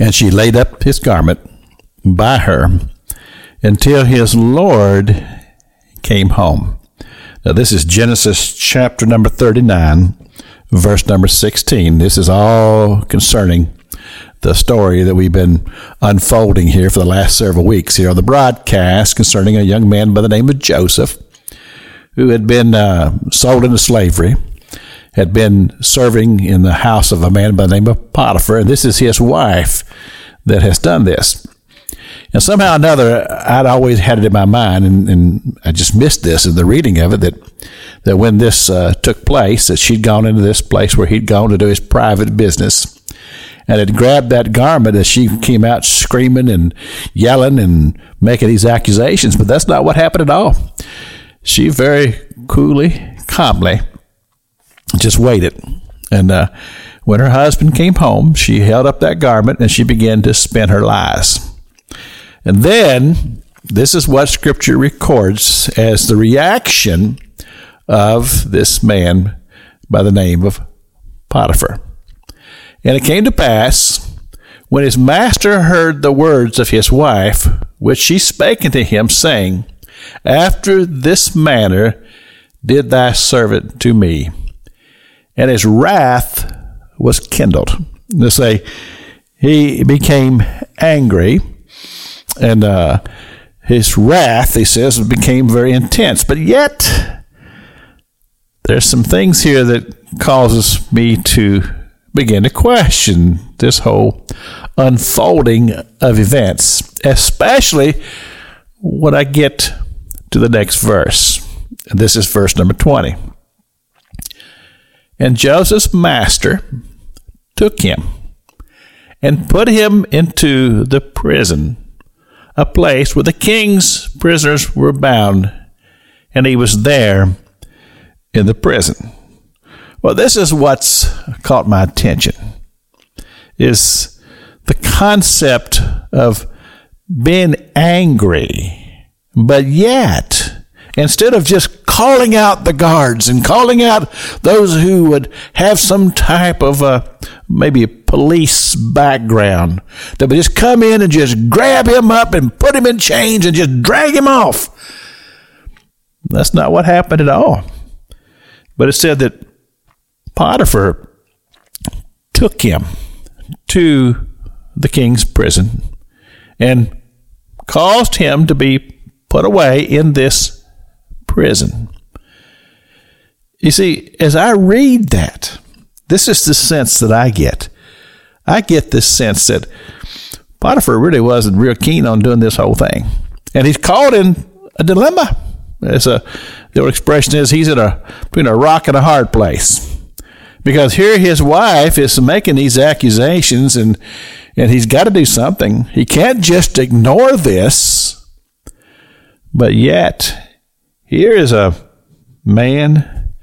And she laid up his garment by her until his Lord came home. Now, this is Genesis chapter number 39, verse number 16. This is all concerning the story that we've been unfolding here for the last several weeks here on the broadcast concerning a young man by the name of Joseph who had been uh, sold into slavery, had been serving in the house of a man by the name of Potiphar, and this is his wife that has done this. And somehow or another, I'd always had it in my mind, and, and I just missed this in the reading of it that that when this uh, took place, that she'd gone into this place where he'd gone to do his private business, and had grabbed that garment as she came out screaming and yelling and making these accusations. But that's not what happened at all. She very coolly, calmly, just waited, and uh, when her husband came home, she held up that garment and she began to spin her lies. And then, this is what Scripture records as the reaction of this man by the name of Potiphar. And it came to pass, when his master heard the words of his wife, which she spake unto him, saying, After this manner did thy servant to me. And his wrath was kindled. They say he became angry, and uh, his wrath, he says, became very intense. But yet, there's some things here that causes me to begin to question this whole unfolding of events, especially when I get to the next verse. This is verse number 20. And Joseph's master took him and put him into the prison, a place where the king's prisoners were bound, and he was there in the prison. Well, this is what's caught my attention is the concept of being angry, but yet instead of just calling out the guards and calling out those who would have some type of a maybe a police background that would just come in and just grab him up and put him in chains and just drag him off. That's not what happened at all. But it said that Potiphar took him to the king's prison and caused him to be put away in this prison. You see, as I read that, this is the sense that I get. I get this sense that Potiphar really wasn't real keen on doing this whole thing. And he's caught in a dilemma. It's a, the old expression is he's in a, between a rock and a hard place. Because here his wife is making these accusations and, and he's got to do something. He can't just ignore this. But yet, here is a man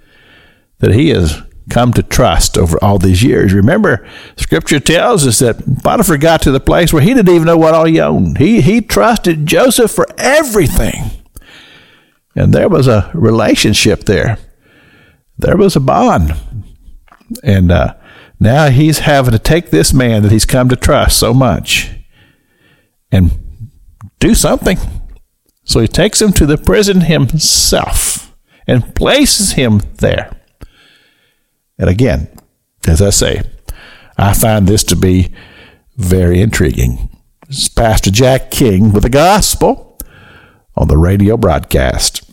that he has come to trust over all these years. Remember, Scripture tells us that Potiphar got to the place where he didn't even know what all he owned. He he trusted Joseph for everything, and there was a relationship there. There was a bond, and uh, now he's having to take this man that he's come to trust so much and do something. So he takes him to the prison himself and places him there. And again, as I say, I find this to be very intriguing. This is Pastor Jack King with the gospel on the radio broadcast.